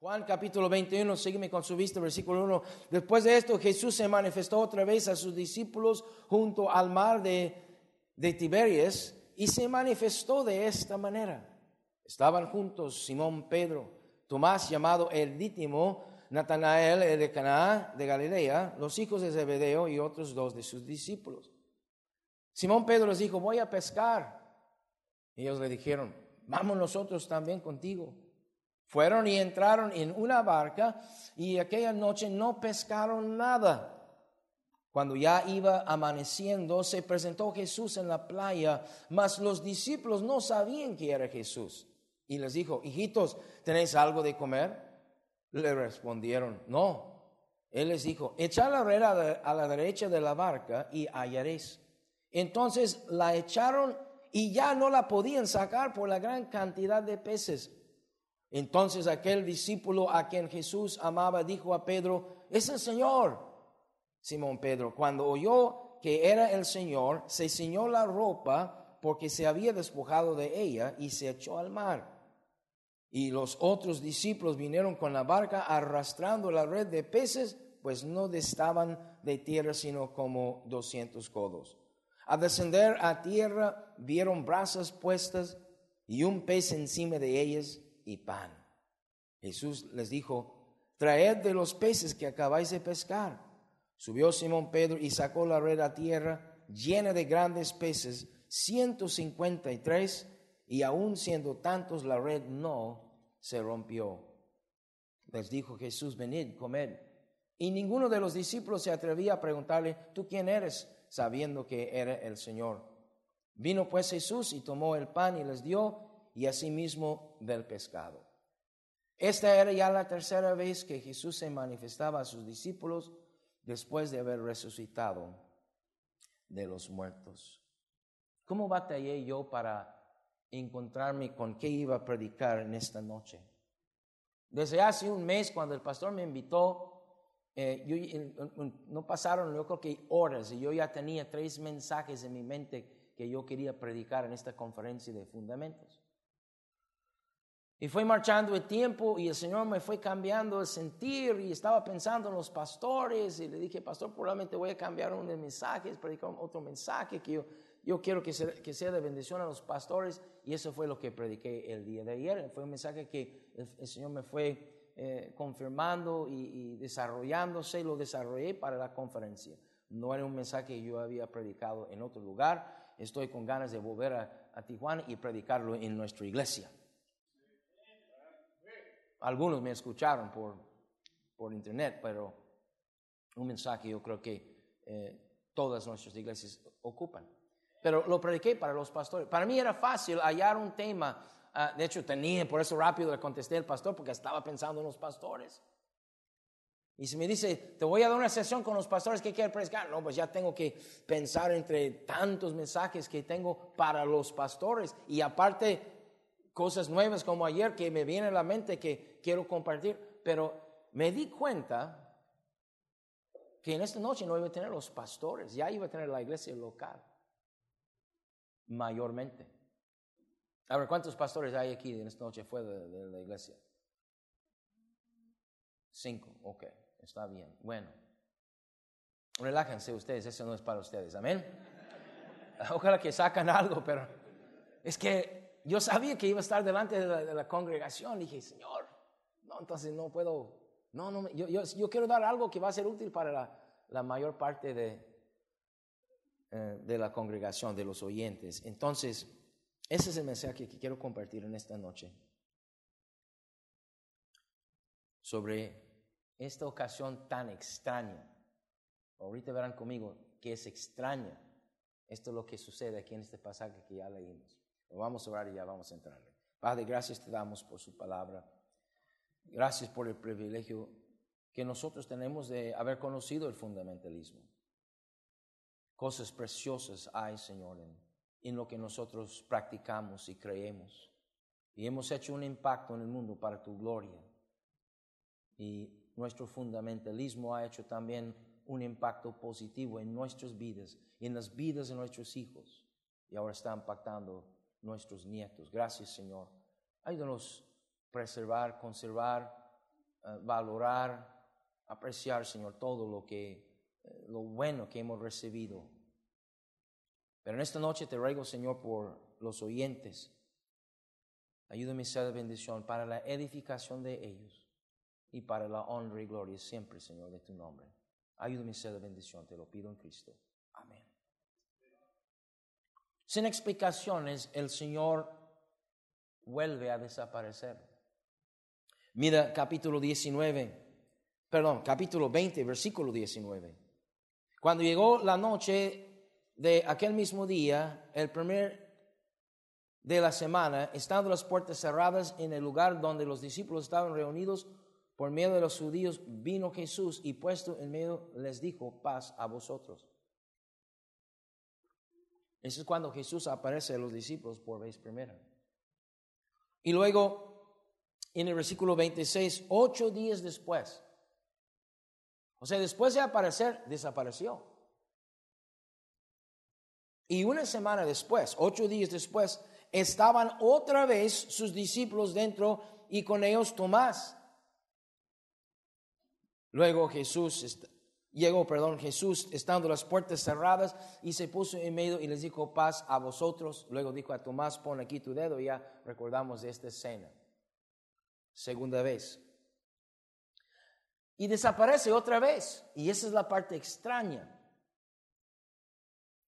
Juan capítulo 21, sígueme con su vista, versículo 1. Después de esto, Jesús se manifestó otra vez a sus discípulos junto al mar de, de Tiberias y se manifestó de esta manera. Estaban juntos Simón Pedro, Tomás llamado el Dítimo, Natanael el de Canaá de Galilea, los hijos de Zebedeo y otros dos de sus discípulos. Simón Pedro les dijo, voy a pescar. ellos le dijeron, vamos nosotros también contigo. Fueron y entraron en una barca y aquella noche no pescaron nada. Cuando ya iba amaneciendo, se presentó Jesús en la playa, mas los discípulos no sabían que era Jesús. Y les dijo, hijitos, ¿tenéis algo de comer? Le respondieron, no. Él les dijo, echad la red a la derecha de la barca y hallaréis. Entonces la echaron y ya no la podían sacar por la gran cantidad de peces. Entonces aquel discípulo a quien Jesús amaba dijo a Pedro, es el Señor. Simón Pedro, cuando oyó que era el Señor, se ciñó la ropa porque se había despojado de ella y se echó al mar. Y los otros discípulos vinieron con la barca arrastrando la red de peces, pues no estaban de tierra sino como doscientos codos. Al descender a tierra vieron brasas puestas y un pez encima de ellas y pan. Jesús les dijo, traed de los peces que acabáis de pescar. Subió Simón Pedro y sacó la red a tierra llena de grandes peces, ciento cincuenta y tres, y aun siendo tantos la red no se rompió. Les dijo Jesús, venid, comed. Y ninguno de los discípulos se atrevía a preguntarle, ¿tú quién eres? sabiendo que era el Señor. Vino pues Jesús y tomó el pan y les dio y asimismo del pescado. Esta era ya la tercera vez que Jesús se manifestaba a sus discípulos después de haber resucitado de los muertos. ¿Cómo batallé yo para encontrarme con qué iba a predicar en esta noche? Desde hace un mes, cuando el pastor me invitó, eh, no pasaron, yo creo que horas, y yo ya tenía tres mensajes en mi mente que yo quería predicar en esta conferencia de fundamentos. Y fue marchando el tiempo y el Señor me fue cambiando el sentir y estaba pensando en los pastores y le dije, pastor, probablemente voy a cambiar uno de mis mensajes, predicar otro mensaje que yo, yo quiero que sea, que sea de bendición a los pastores y eso fue lo que prediqué el día de ayer. Fue un mensaje que el, Señor me fue eh, confirmando y, y desarrollándose lo desarrollé para la conferencia. No era un mensaje que yo había predicado en otro lugar. Estoy con ganas de volver a, a Tijuana y predicarlo en nuestra iglesia. Algunos me escucharon por, por internet, pero un mensaje yo creo que eh, todas nuestras iglesias ocupan. Pero lo prediqué para los pastores. Para mí era fácil hallar un tema. Ah, de hecho, tenía, por eso rápido le contesté al pastor, porque estaba pensando en los pastores. Y si me dice, te voy a dar una sesión con los pastores que quieren predicar, no, pues ya tengo que pensar entre tantos mensajes que tengo para los pastores. Y aparte, cosas nuevas como ayer que me viene a la mente que quiero compartir, pero me di cuenta que en esta noche no iba a tener los pastores, ya iba a tener la iglesia local, mayormente. A ver, ¿cuántos pastores hay aquí en esta noche fuera de, la iglesia? Cinco, ok, está bien. Bueno, relájense ustedes, eso no es para ustedes, amén. Ojalá que sacan algo, pero es que yo sabía que iba a estar delante de la, congregación. Dije, Señor, no, entonces no puedo, no, no, yo, yo, quiero dar algo que va a ser útil para la, la mayor parte de, eh, de la congregación, de los oyentes. Entonces, ese es el mensaje que quiero compartir en esta noche sobre esta ocasión tan extraña. Ahorita verán conmigo que es extraña. Esto es lo que sucede aquí en este pasaje que ya leímos. Vamos a orar y ya vamos a entrar. Padre, gracias te damos por su palabra. Gracias por el privilegio que nosotros tenemos de haber conocido el fundamentalismo. Cosas preciosas hay, Señor, en, en lo que nosotros practicamos y creemos. Y hemos hecho un impacto en el mundo para tu gloria. Y nuestro fundamentalismo ha hecho también un impacto positivo en nuestras vidas, en las vidas de nuestros hijos. Y ahora está impactando nuestros nietos. Gracias, Señor. Ayúdanos a preservar, conservar eh, valorar, apreciar, Señor, todo lo que, eh, lo bueno que hemos recibido. Pero en esta noche te ruego, Señor, por los oyentes. Ayúdame a ser de bendición para la edificación de ellos y para la honra y gloria siempre, Señor, de tu nombre. Ayúdame a ser de bendición, te lo pido en Cristo. Amén. Sin explicaciones, el Señor vuelve a desaparecer. Mira capítulo 19, perdón, capítulo 20, versículo 19. Cuando llegó la noche de aquel mismo día, el primer de la semana, estando las puertas cerradas en el lugar donde los discípulos estaban reunidos, por medio de los judíos vino Jesús y puesto en medio les dijo, paz a vosotros. Eso es cuando Jesús aparece a los discípulos por vez primera. Y luego, en el versículo 26, ocho días después, o sea, después de aparecer, desapareció. Y una semana después, ocho días después, estaban otra vez sus discípulos dentro y con ellos Tomás. Luego Jesús llegó, perdón, Jesús estando las puertas cerradas y se puso en medio y les dijo paz a vosotros. Luego dijo a Tomás, pon aquí tu dedo, ya recordamos esta escena. Segunda vez. Y desaparece otra vez. Y esa es la parte extraña.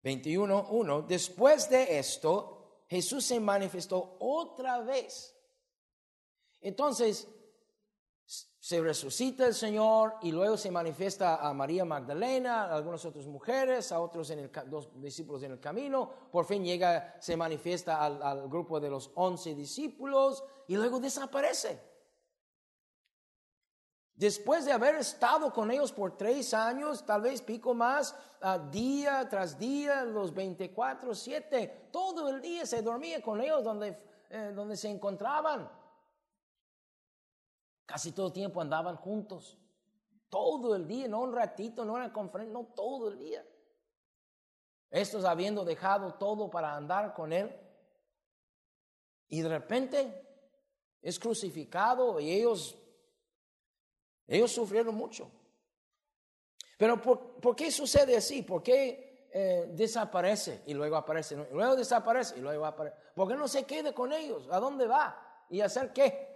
21.1. Después de esto, Jesús se manifestó otra vez. Entonces, se resucita el Señor y luego se manifiesta a María Magdalena, a algunas otras mujeres, a otros en el, dos discípulos en el camino. Por fin llega, se manifiesta al, grupo de los once discípulos y luego desaparece. Después de haber estado con ellos por tres años, tal vez pico más, día tras día, los 24, 7, todo el día se dormía con ellos donde, eh, donde se encontraban. Casi todo el tiempo andaban juntos. Todo el día, no un ratito, no una conferencia, no todo el día. Estos habiendo dejado todo para andar con Él. Y de repente es crucificado y ellos, ellos sufrieron mucho. Pero ¿por, qué sucede así? ¿Por qué eh, desaparece y luego aparece? luego desaparece y luego aparece. ¿Por qué no se queda con ellos? ¿A dónde va? ¿Y hacer qué?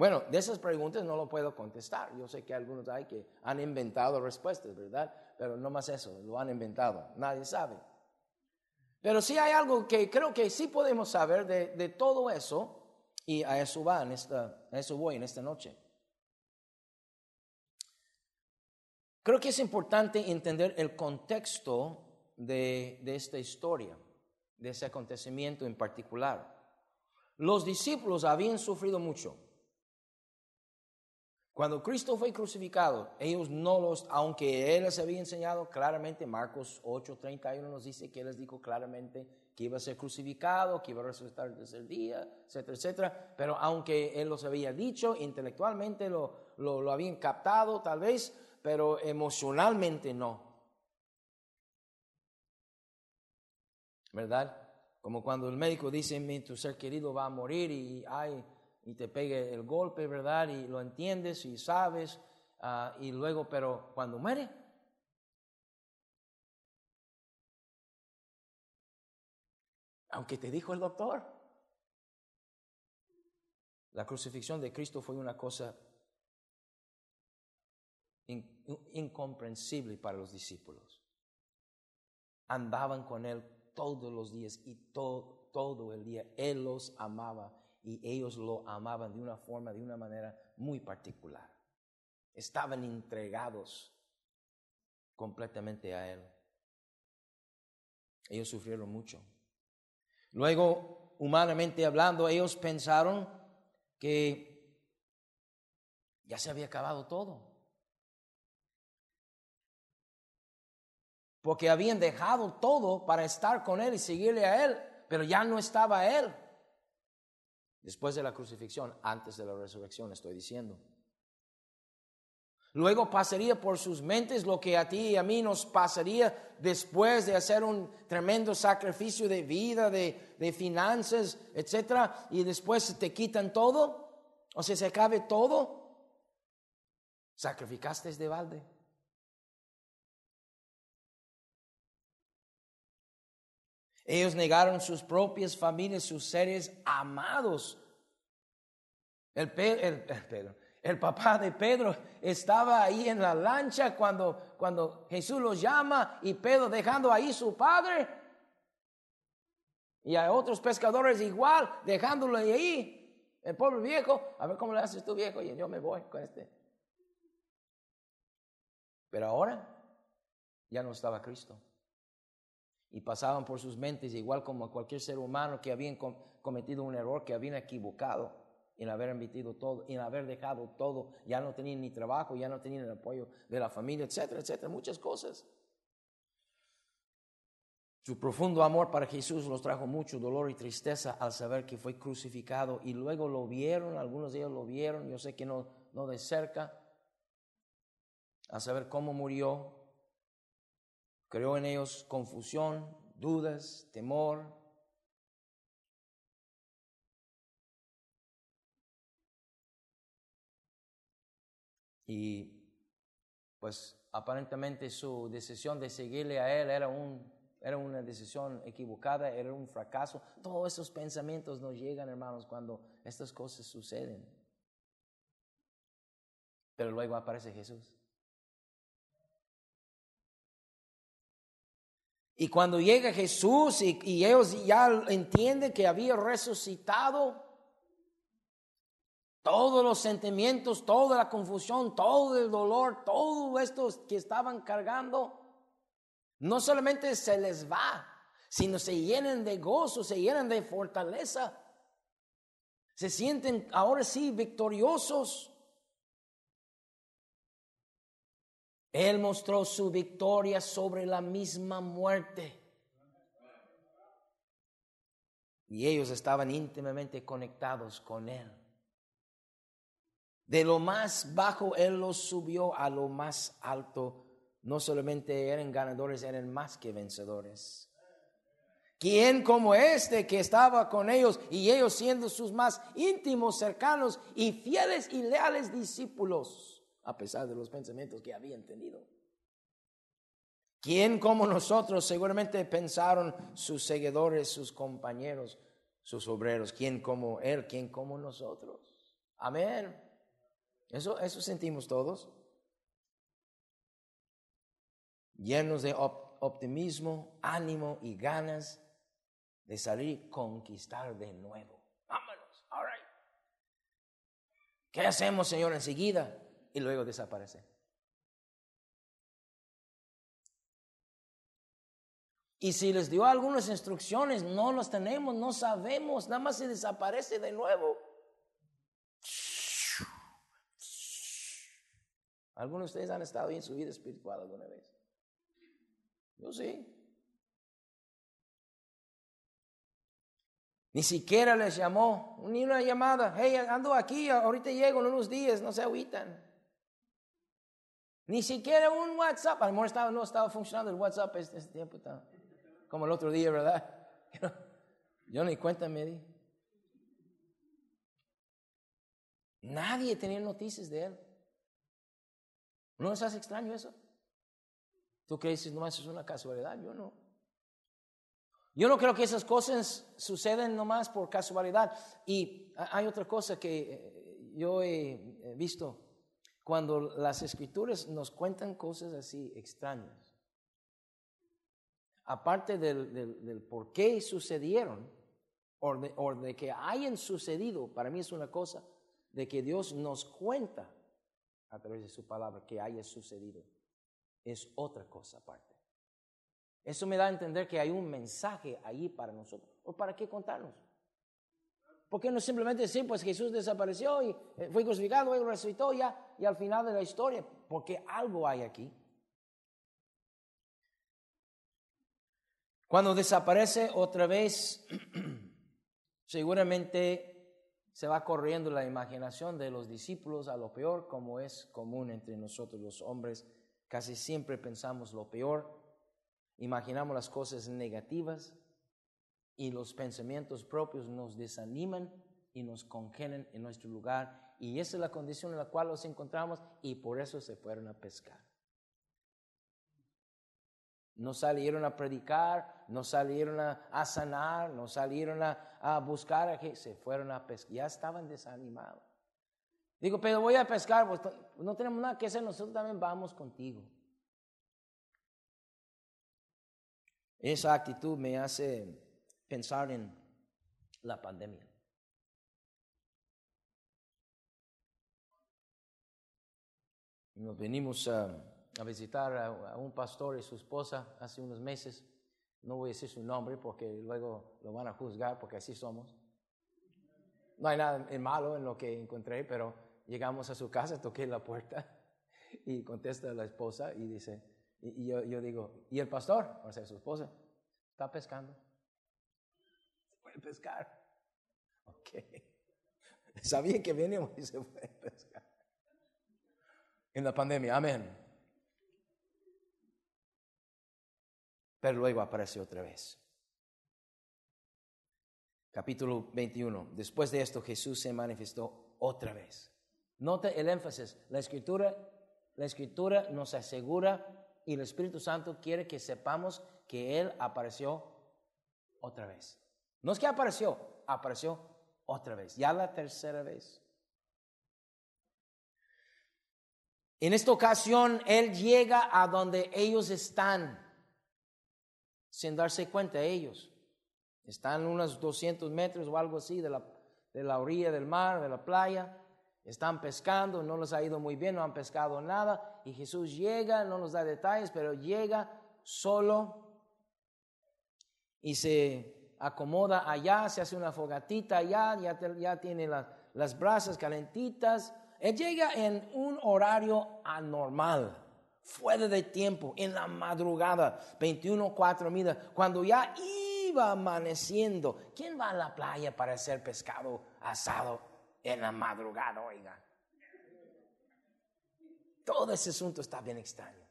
Bueno, de esas preguntas no lo puedo contestar. Yo sé que algunos hay que han inventado respuestas, ¿verdad? Pero no más eso, lo han inventado. Nadie sabe. Pero sí hay algo que creo que sí podemos saber de, todo eso, y a eso va en esta, a eso voy en esta noche. Creo que es importante entender el contexto de, de esta historia, de ese acontecimiento en particular. Los discípulos habían sufrido mucho cuando Cristo fue crucificado, ellos no los, aunque Él les había enseñado claramente, Marcos 8, 31 nos dice que Él les dijo claramente que iba a ser crucificado, que iba a resucitar el tercer día, etcétera, etcétera. Pero aunque Él los había dicho, intelectualmente lo, lo, habían captado tal vez, pero emocionalmente no. ¿Verdad? Como cuando el médico dice, tu ser querido va a morir y hay y te pegue el golpe, ¿verdad? Y lo entiendes y sabes, ah, y luego, pero cuando muere, aunque te dijo el doctor, la crucifixión de Cristo fue una cosa incomprensible para los discípulos. Andaban con Él todos los días y todo, todo el día. Él los amaba y ellos lo amaban de una forma, de una manera muy particular. Estaban entregados completamente a Él. Ellos sufrieron mucho. Luego, humanamente hablando, ellos pensaron que ya se había acabado todo. Porque habían dejado todo para estar con Él y seguirle a Él, pero ya no estaba Él. Después de la crucifixión, antes de la resurrección, estoy diciendo. Luego pasaría por sus mentes lo que a ti y a mí nos pasaría después de hacer un tremendo sacrificio de vida, de, de finanzas, etc. Y después te quitan todo, o sea, se acabe todo. ¿Sacrificaste de balde? Ellos negaron sus propias familias, sus seres amados. El, papá de Pedro estaba ahí en la lancha cuando, cuando Jesús los llama y Pedro dejando ahí su padre. Y hay otros pescadores igual, dejándolo ahí. El pobre viejo, a ver cómo le haces tú viejo y yo me voy con este. Pero ahora ya no estaba Cristo y pasaban por sus mentes, igual como cualquier ser humano que habían cometido un error, que habían equivocado en haber emitido todo, en haber dejado todo, ya no tenían ni trabajo, ya no tenían el apoyo de la familia, etcétera, etcétera, muchas cosas. Su profundo amor para Jesús los trajo mucho dolor y tristeza al saber que fue crucificado y luego lo vieron, algunos de ellos lo vieron, yo sé que no, no de cerca, al saber cómo murió, Creó en ellos confusión, dudas, temor. Y pues aparentemente su decisión de seguirle a él era, un, era una decisión equivocada, era un fracaso. Todos esos pensamientos nos llegan, hermanos, cuando estas cosas suceden. Pero luego aparece Jesús. Y cuando llega Jesús y, ellos ya entienden que había resucitado, todos los sentimientos, toda la confusión, todo el dolor, todo esto que estaban cargando, no solamente se les va, sino se llenan de gozo, se llenan de fortaleza. Se sienten ahora sí victoriosos. Él mostró su victoria sobre la misma muerte. Y ellos estaban íntimamente conectados con Él. De lo más bajo Él los subió a lo más alto. No solamente eran ganadores, eran más que vencedores. ¿Quién como este que estaba con ellos y ellos siendo sus más íntimos, cercanos y fieles y leales discípulos? A pesar de los pensamientos que habían tenido. ¿Quién como nosotros seguramente pensaron sus seguidores, sus compañeros, sus obreros? ¿Quién como Él? ¿Quién como nosotros? Amén. Eso, eso sentimos todos. Llenos de optimismo, ánimo y ganas de salir y conquistar de nuevo. Vámonos. All right. ¿Qué hacemos, Señor, enseguida? Y luego desaparece. Y si les dio algunas instrucciones, no las tenemos, no sabemos, nada más se desaparece de nuevo. ¿Algunos de ustedes han estado en su vida espiritual alguna vez? Yo sí. Ni siquiera les llamó, ni una llamada. Hey, ando aquí, ahorita llego en unos días, no se agüitan. Ni siquiera un WhatsApp. A lo mejor no estaba funcionando el WhatsApp este, este tiempo. como el otro día, ¿verdad? Yo ni cuenta me di. Nadie tenía noticias de él. ¿No les hace extraño eso? ¿Tú crees nomás es una casualidad? Yo no. Yo no creo que esas cosas suceden nomás por casualidad. Y hay otra cosa que eh, yo he visto cuando las escrituras nos cuentan cosas así extrañas, aparte del, por qué sucedieron, o de, o de, que hayan sucedido, para mí es una cosa, de que Dios nos cuenta a través de su palabra que haya sucedido, es otra cosa aparte. Eso me da a entender que hay un mensaje ahí para nosotros. ¿O para qué contarnos? ¿Por qué no simplemente decir, pues Jesús desapareció y eh, fue crucificado, y resucitó ya, y al final de la historia? Porque algo hay aquí. Cuando desaparece otra vez, seguramente se va corriendo la imaginación de los discípulos a lo peor, como es común entre nosotros los hombres. Casi siempre pensamos lo peor, imaginamos las cosas negativas, y los pensamientos propios nos desaniman y nos congenen en nuestro lugar y esa es la condición en la cual los encontramos y por eso se fueron a pescar. No salieron a predicar, no salieron a, sanar, no salieron a, buscar a se fueron a pescar. Ya estaban desanimados. Digo, pero voy a pescar, pues no tenemos nada que hacer, nosotros también vamos contigo. Esa actitud me hace pensar en la pandemia. Nos venimos a, visitar a, un pastor y su esposa hace unos meses. No voy a decir su nombre porque luego lo van a juzgar porque así somos. No hay nada malo en lo que encontré, pero llegamos a su casa, toqué la puerta y contesta la esposa y dice, y, yo, yo, digo, ¿y el pastor? O sea, su esposa, está pescando. Se puede pescar. Ok. Sabía que venimos y se puede pescar en la pandemia. Amén. Pero luego apareció otra vez. Capítulo 21. Después de esto Jesús se manifestó otra vez. Note el énfasis. La escritura, la escritura nos asegura y el Espíritu Santo quiere que sepamos que Él apareció otra vez. No es que apareció, apareció otra vez. Ya la tercera vez. En esta ocasión, Él llega a donde ellos están, sin darse cuenta ellos. Están unos 200 metros o algo así de la, de la orilla del mar, de la playa. Están pescando, no les ha ido muy bien, no han pescado nada. Y Jesús llega, no nos da detalles, pero llega solo y se acomoda allá, se hace una fogatita allá, ya, ya tiene las brasas calentitas él llega en un horario anormal, fuera de tiempo, en la madrugada, 21, 4 mil, cuando ya iba amaneciendo. ¿Quién va a la playa para hacer pescado asado en la madrugada, oiga? Todo ese asunto está bien extraño.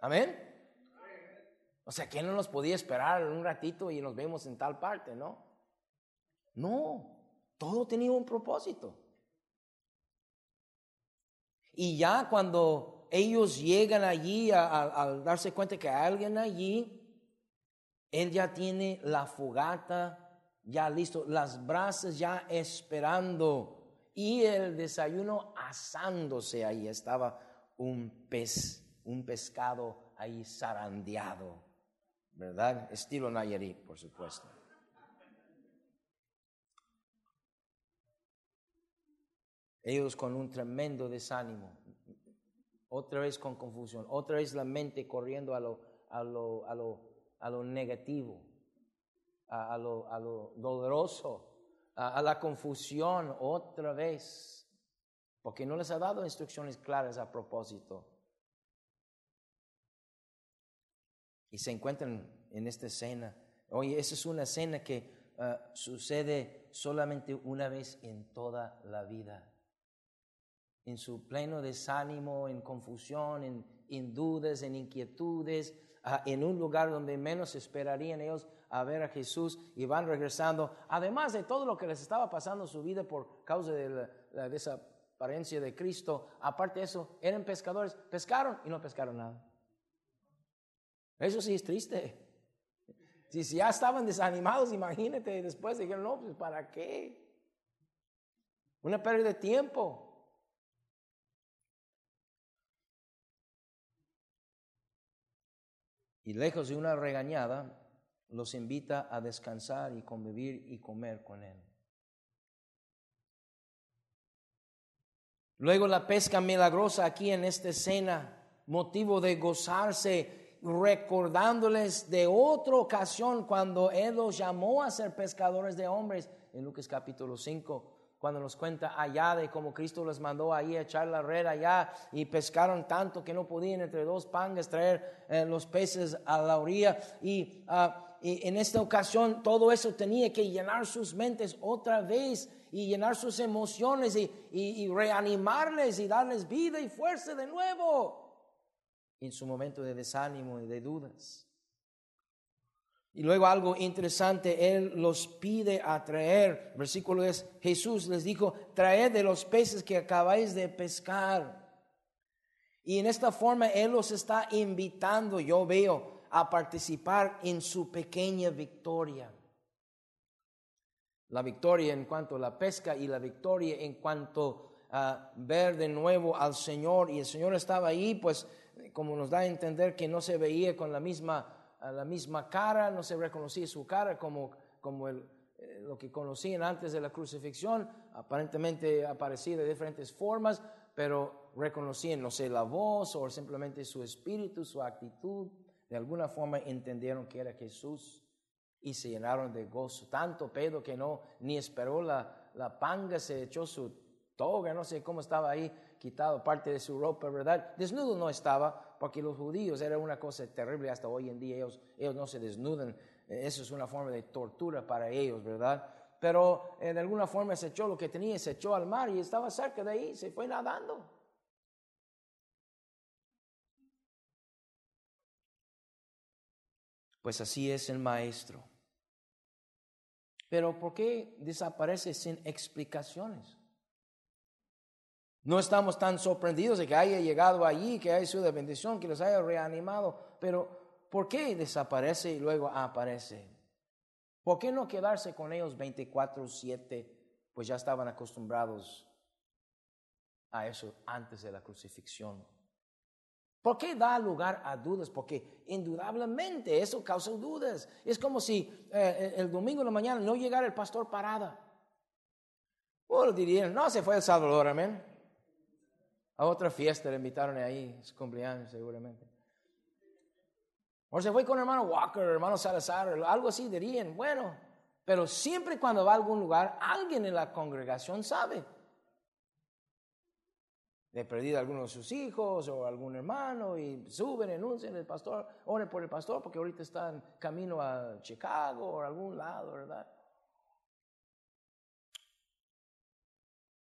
Amén. O sea, ¿quién no nos podía esperar un ratito y nos vemos en tal parte, no? No. Todo tenía un propósito. Y ya cuando ellos llegan allí al darse cuenta que hay alguien allí, él ya tiene la fogata ya listo, las brasas ya esperando y el desayuno asándose ahí. Estaba un pez, un pescado ahí zarandeado, ¿verdad? Estilo Nayarit, por supuesto. Ellos con un tremendo desánimo, otra vez con confusión, otra vez la mente corriendo a lo, a lo, a lo, a lo negativo, a, lo, a lo doloroso, a, la confusión otra vez, porque no les ha dado instrucciones claras a propósito. Y se encuentran en esta escena. Oye, esa es una escena que ah, sucede solamente una vez en toda la vida en su pleno desánimo, en confusión, en, dudas, en inquietudes, ah, en un lugar donde menos esperarían ellos a ver a Jesús y van regresando, además de todo lo que les estaba pasando en su vida por causa de la, desaparencia de Cristo, aparte de eso, eran pescadores, pescaron y no pescaron nada. Eso sí es triste. Si, ya estaban desanimados, imagínate, después dijeron, no, pues ¿para qué? Una pérdida de tiempo. Y lejos de una regañada, los invita a descansar y convivir y comer con Él. Luego la pesca milagrosa aquí en esta escena, motivo de gozarse, recordándoles de otra ocasión cuando Él los llamó a ser pescadores de hombres, en Lucas capítulo 5 cuando nos cuenta allá de cómo Cristo les mandó ahí a echar la red allá y pescaron tanto que no podían entre dos pangas traer eh, los peces a la orilla. Ah, y, en esta ocasión todo eso tenía que llenar sus mentes otra vez y llenar sus emociones y, y reanimarles y darles vida y fuerza de nuevo en su momento de desánimo y de dudas. Y luego algo interesante, Él los pide a traer. Versículo es, Jesús les dijo, traed de los peces que acabáis de pescar. Y en esta forma Él los está invitando, yo veo, a participar en su pequeña victoria. La victoria en cuanto a la pesca y la victoria en cuanto a ver de nuevo al Señor. Y el Señor estaba ahí, pues como nos da a entender que no se veía con la misma la misma cara, no se reconocía su cara como, como el, eh, lo que conocían antes de la crucifixión, aparentemente aparecía de diferentes formas, pero reconocían, no sé, la voz o simplemente su espíritu, su actitud, de alguna forma entendieron que era Jesús y se llenaron de gozo. Tanto Pedro que no ni esperó la, la panga, se echó su toga, no sé cómo estaba ahí, quitado parte de su ropa, ¿verdad? Desnudo no estaba, porque los judíos era una cosa terrible hasta hoy en día, ellos, ellos no se desnudan, eh, eso es una forma de tortura para ellos, ¿verdad? Pero eh, de alguna forma se echó lo que tenía, se echó al mar y estaba cerca de ahí, se fue nadando. Pues así es el maestro. Pero ¿por qué desaparece sin explicaciones? No estamos tan sorprendidos de que haya llegado allí, que haya sido de bendición, que los haya reanimado, pero ¿por qué desaparece y luego aparece? ¿Por qué no quedarse con ellos 24/7? Pues ya estaban acostumbrados a eso antes de la crucifixión. ¿Por qué da lugar a dudas? Porque indudablemente eso causa dudas. Es como si eh, el domingo de la mañana no llegara el pastor parada. O dirían, no, se fue el Salvador, amén a otra fiesta, le invitaron ahí, su cumpleaños seguramente. O se fue con hermano Walker, hermano Salazar, algo así dirían, bueno, pero siempre cuando va a algún lugar, alguien en la congregación sabe. De perdido a alguno de sus hijos o algún hermano y suben, anuncian el pastor, oren por el pastor porque ahorita está en camino a Chicago o algún lado, ¿verdad?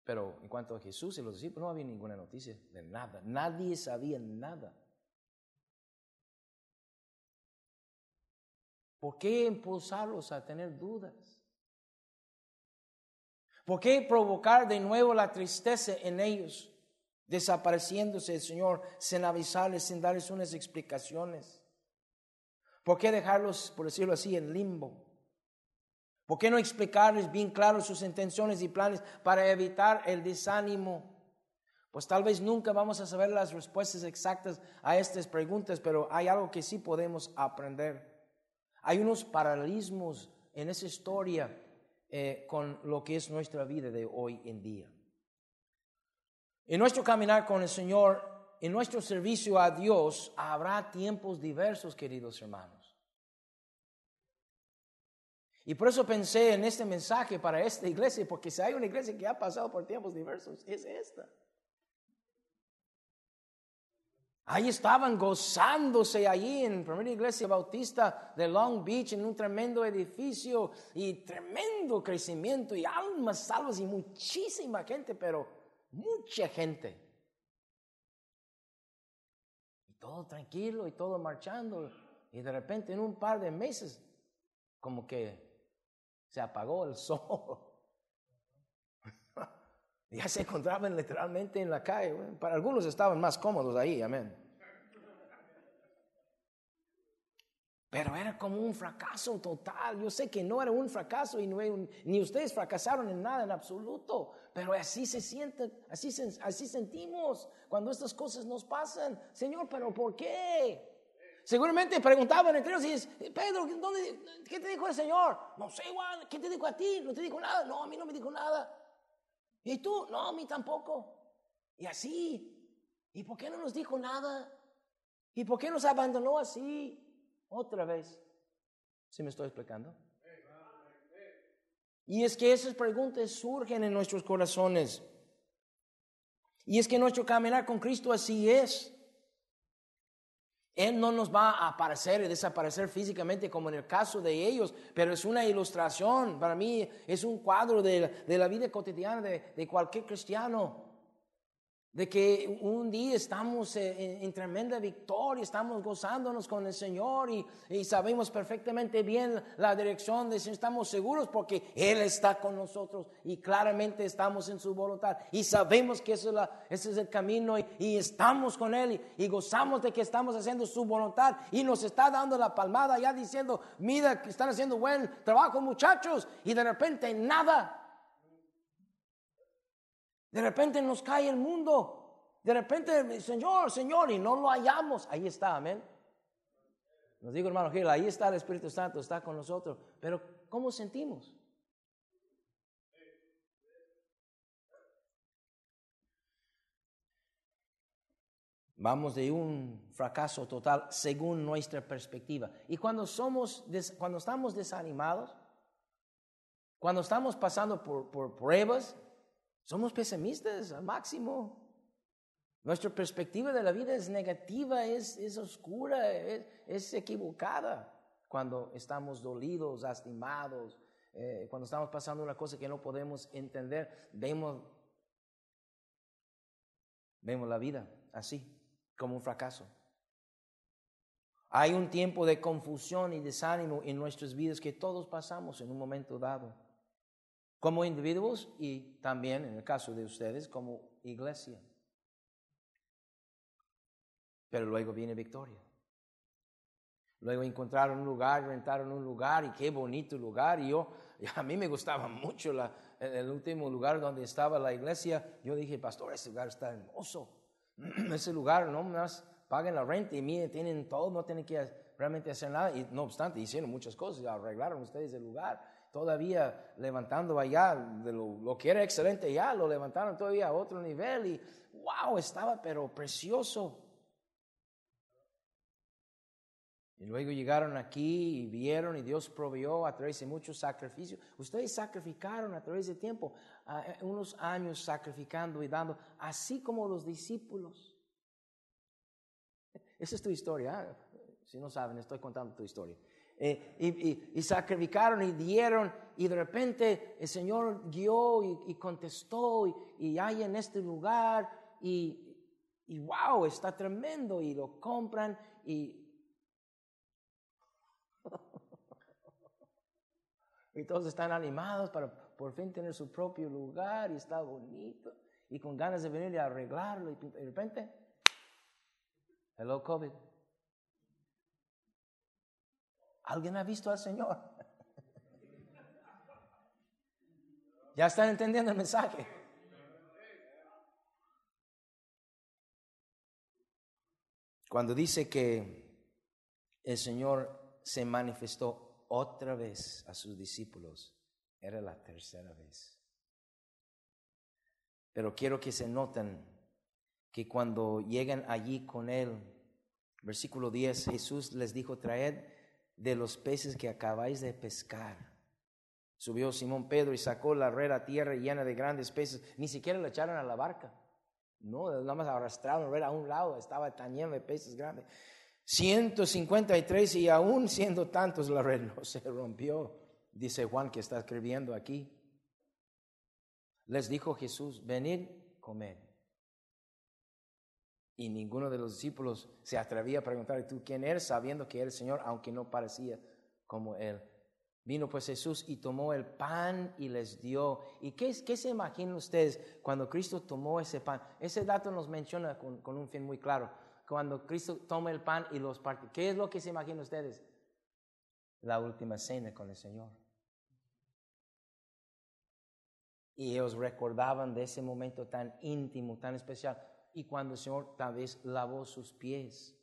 Pero en cuanto a Jesús y los discípulos, no había ninguna noticia de nada. Nadie sabía nada. ¿Por qué impulsarlos a tener dudas? ¿Por qué provocar de nuevo la tristeza en ellos, desapareciéndose el Señor sin avisarles, sin darles unas explicaciones? ¿Por qué dejarlos, por decirlo así, en limbo? ¿Por qué no explicarles bien claro sus intenciones y planes para evitar el desánimo? Pues tal vez nunca vamos a saber las respuestas exactas a estas preguntas, pero hay algo que sí podemos aprender. Hay unos paralelismos en esa historia eh, con lo que es nuestra vida de hoy en día. En nuestro caminar con el Señor, en nuestro servicio a Dios, habrá tiempos diversos, queridos hermanos. Y por eso pensé en este mensaje para esta iglesia, porque si hay una iglesia que ha pasado por tiempos diversos, es esta. Ahí estaban gozándose allí en primera iglesia bautista de Long Beach, en un tremendo edificio y tremendo crecimiento y almas salvas y muchísima gente, pero mucha gente. Y todo tranquilo y todo marchando. Y de repente en un par de meses, como que se apagó el sol. ya se encontraban literalmente en la calle. para algunos estaban más cómodos ahí, amén. Pero era como un fracaso total. Yo sé que no era un fracaso y ni ustedes fracasaron en nada en absoluto. Pero así se siente, así, así sentimos cuando estas cosas nos pasan. Señor, pero ¿por qué? Seguramente preguntaban entre ellos, y Pedro, ¿dónde, ¿qué te dijo el Señor? No sé, Juan, ¿qué te dijo a ti? ¿No te dijo nada? No, a mí no me dijo nada. ¿Y tú? No, a mí tampoco. Y así. ¿Y por qué no nos dijo nada? ¿Y por qué nos abandonó así? Otra vez. ¿Sí me estoy explicando? Y es que esas preguntas surgen en nuestros corazones. Y es que nuestro caminar con Cristo así es. Él no nos va a aparecer y desaparecer físicamente como en el caso de ellos, pero es una ilustración, para mí es un cuadro de, la vida cotidiana de, cualquier cristiano. De que un día estamos en, tremenda victoria, estamos gozándonos con el Señor y, sabemos perfectamente bien la dirección de Señor, estamos seguros porque Él está con nosotros y claramente estamos en su voluntad y sabemos que es ese es el camino y, estamos con Él y, gozamos de que estamos haciendo su voluntad y nos está dando la palmada ya diciendo, mira que están haciendo buen trabajo muchachos y de repente nada. De repente nos cae el mundo. De repente, Señor, Señor, y no lo hallamos. Ahí está, amén. Nos digo, hermano Gil, ahí está el Espíritu Santo, está con nosotros. Pero, ¿cómo sentimos? Vamos de un fracaso total según nuestra perspectiva. Y cuando somos, cuando estamos desanimados, cuando estamos pasando por, por pruebas, somos pesimistas al máximo. Nuestra perspectiva de la vida es negativa, es, es oscura, es, equivocada cuando estamos dolidos, lastimados, eh, cuando estamos pasando una cosa que no podemos entender, vemos, vemos la vida así, como un fracaso. Hay un tiempo de confusión y desánimo en nuestras vidas que todos pasamos en un momento dado como individuos y también, en el caso de ustedes, como iglesia. Pero luego viene victoria. Luego encontraron un lugar, rentaron un lugar y qué bonito lugar. Y yo, a mí me gustaba mucho el último lugar donde estaba la iglesia. Yo dije, pastor, ese lugar está hermoso. Ese lugar no más pagan la renta y miren, tienen todo, no tienen que realmente hacer nada. Y no obstante, hicieron muchas cosas, arreglaron ustedes el lugar todavía levantando allá, de lo, que era excelente ya, lo levantaron todavía a otro nivel y wow, estaba pero precioso. Y luego llegaron aquí y vieron y Dios proveyó a través de muchos sacrificios. Ustedes sacrificaron a través de tiempo, unos años sacrificando y dando, así como los discípulos. Esa es tu historia. ¿eh? Si no saben, estoy contando tu historia. Eh, y, sacrificaron y dieron y de repente el Señor guió y, contestó y, hay en este lugar y, y wow, está tremendo y lo compran y... y todos están animados para por fin tener su propio lugar y está bonito y con ganas de venir y arreglarlo y de repente, hello COVID. ¿Alguien ha visto al Señor? ¿Ya están entendiendo el mensaje? Cuando dice que el Señor se manifestó otra vez a sus discípulos, era la tercera vez. Pero quiero que se noten que cuando llegan allí con Él, versículo 10, Jesús les dijo, traed de los peces que acabáis de pescar. Subió Simón Pedro y sacó la red a tierra llena de grandes peces. Ni siquiera la echaron a la barca. No, nada más arrastraron la red a un lado. Estaba tan lleno de peces grandes. 153 y aún siendo tantos la red no se rompió. Dice Juan que está escribiendo aquí. Les dijo Jesús, venid, comed. Y ninguno de los discípulos se atrevía a preguntarle, ¿tú quién eres? Sabiendo que era el Señor, aunque no parecía como Él. Vino pues Jesús y tomó el pan y les dio. ¿Y qué, qué se imaginan ustedes cuando Cristo tomó ese pan? Ese dato nos menciona con, con un fin muy claro. Cuando Cristo toma el pan y los parte. ¿Qué es lo que se imaginan ustedes? La última cena con el Señor. Y ellos recordaban de ese momento tan íntimo, tan especial y cuando el Señor tal vez lavó sus pies.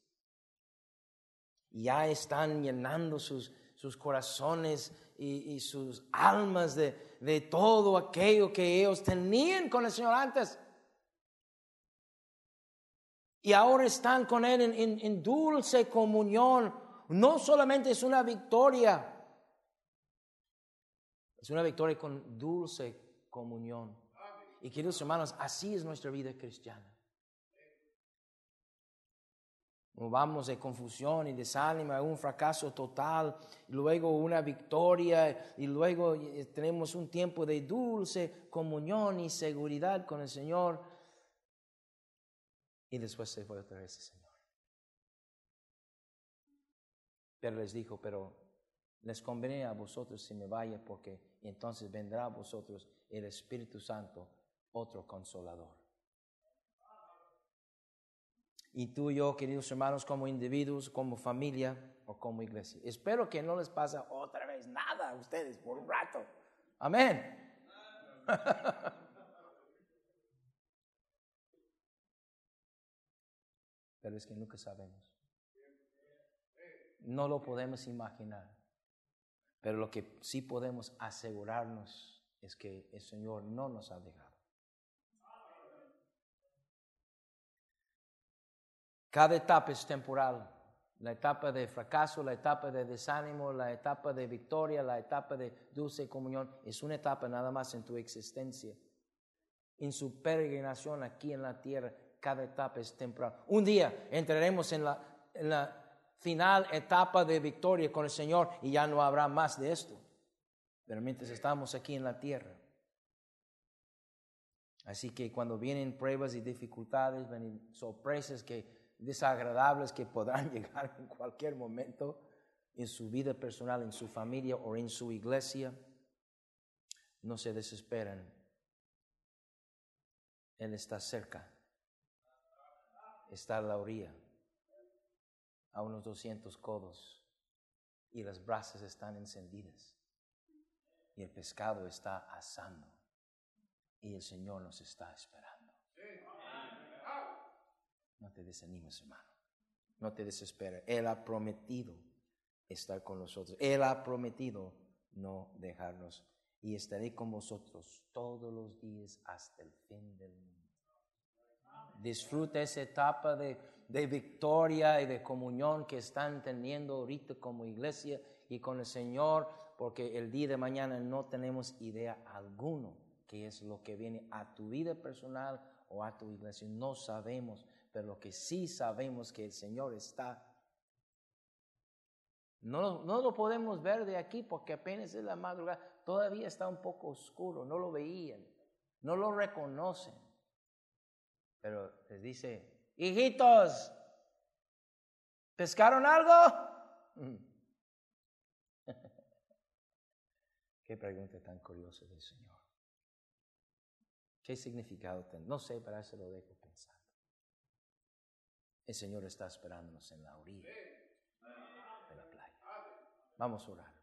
Ya están llenando sus, sus corazones y, sus almas de, de, todo aquello que ellos tenían con el Señor antes. Y ahora están con Él en, en dulce comunión. No solamente es una victoria, es una victoria con dulce comunión. Y queridos hermanos, así es nuestra vida cristiana vamos de confusión y desánimo un fracaso total, y luego una victoria, y luego eh, tenemos un tiempo de dulce comunión y seguridad con el Señor. Y después se fue otra vez el Señor. Pero les dijo, pero les conviene a vosotros si me vaya porque entonces vendrá a vosotros el Espíritu Santo, otro consolador. Y tú y yo, queridos hermanos, como individuos, como familia o como iglesia. Espero que no les pase otra vez nada a ustedes por un rato. Amén. Pero es que nunca sabemos. No lo podemos imaginar. Pero lo que sí podemos asegurarnos es que el Señor no nos ha dejado. Cada etapa es temporal. La etapa de fracaso, la etapa de desánimo, la etapa de victoria, la etapa de dulce comunión, es una etapa nada más en tu existencia. En su peregrinación aquí en la tierra, cada etapa es temporal. Un día entraremos en la, en la final etapa de victoria con el Señor y ya no habrá más de esto. Pero mientras estamos aquí en la tierra. Así que cuando vienen pruebas y dificultades, vienen sorpresas que desagradables que podrán llegar en cualquier momento en su vida personal, en su familia o en su iglesia, no se desesperen. Él está cerca, está a la orilla a unos 200 codos y las brasas están encendidas y el pescado está asando y el Señor nos está esperando. No te desanimes, hermano. No te desesperes. Él ha prometido estar con nosotros. Él ha prometido no dejarnos. Y estaré con vosotros todos los días hasta el fin del mundo. Disfruta esa etapa de, de victoria y de comunión que están teniendo ahorita como iglesia y con el Señor, porque el día de mañana no tenemos idea alguno qué es lo que viene a tu vida personal o a tu iglesia. No sabemos, pero lo que sí sabemos que el Señor está. No, no lo podemos ver de aquí porque apenas es la madrugada, todavía está un poco oscuro, no lo veían, no lo reconocen. Pero les dice, hijitos, ¿pescaron algo? Qué pregunta tan curiosa del Señor. ¿Qué significado tiene? No sé, pero se lo dejo. El Señor está esperándonos en la orilla de la playa. Vamos a orar.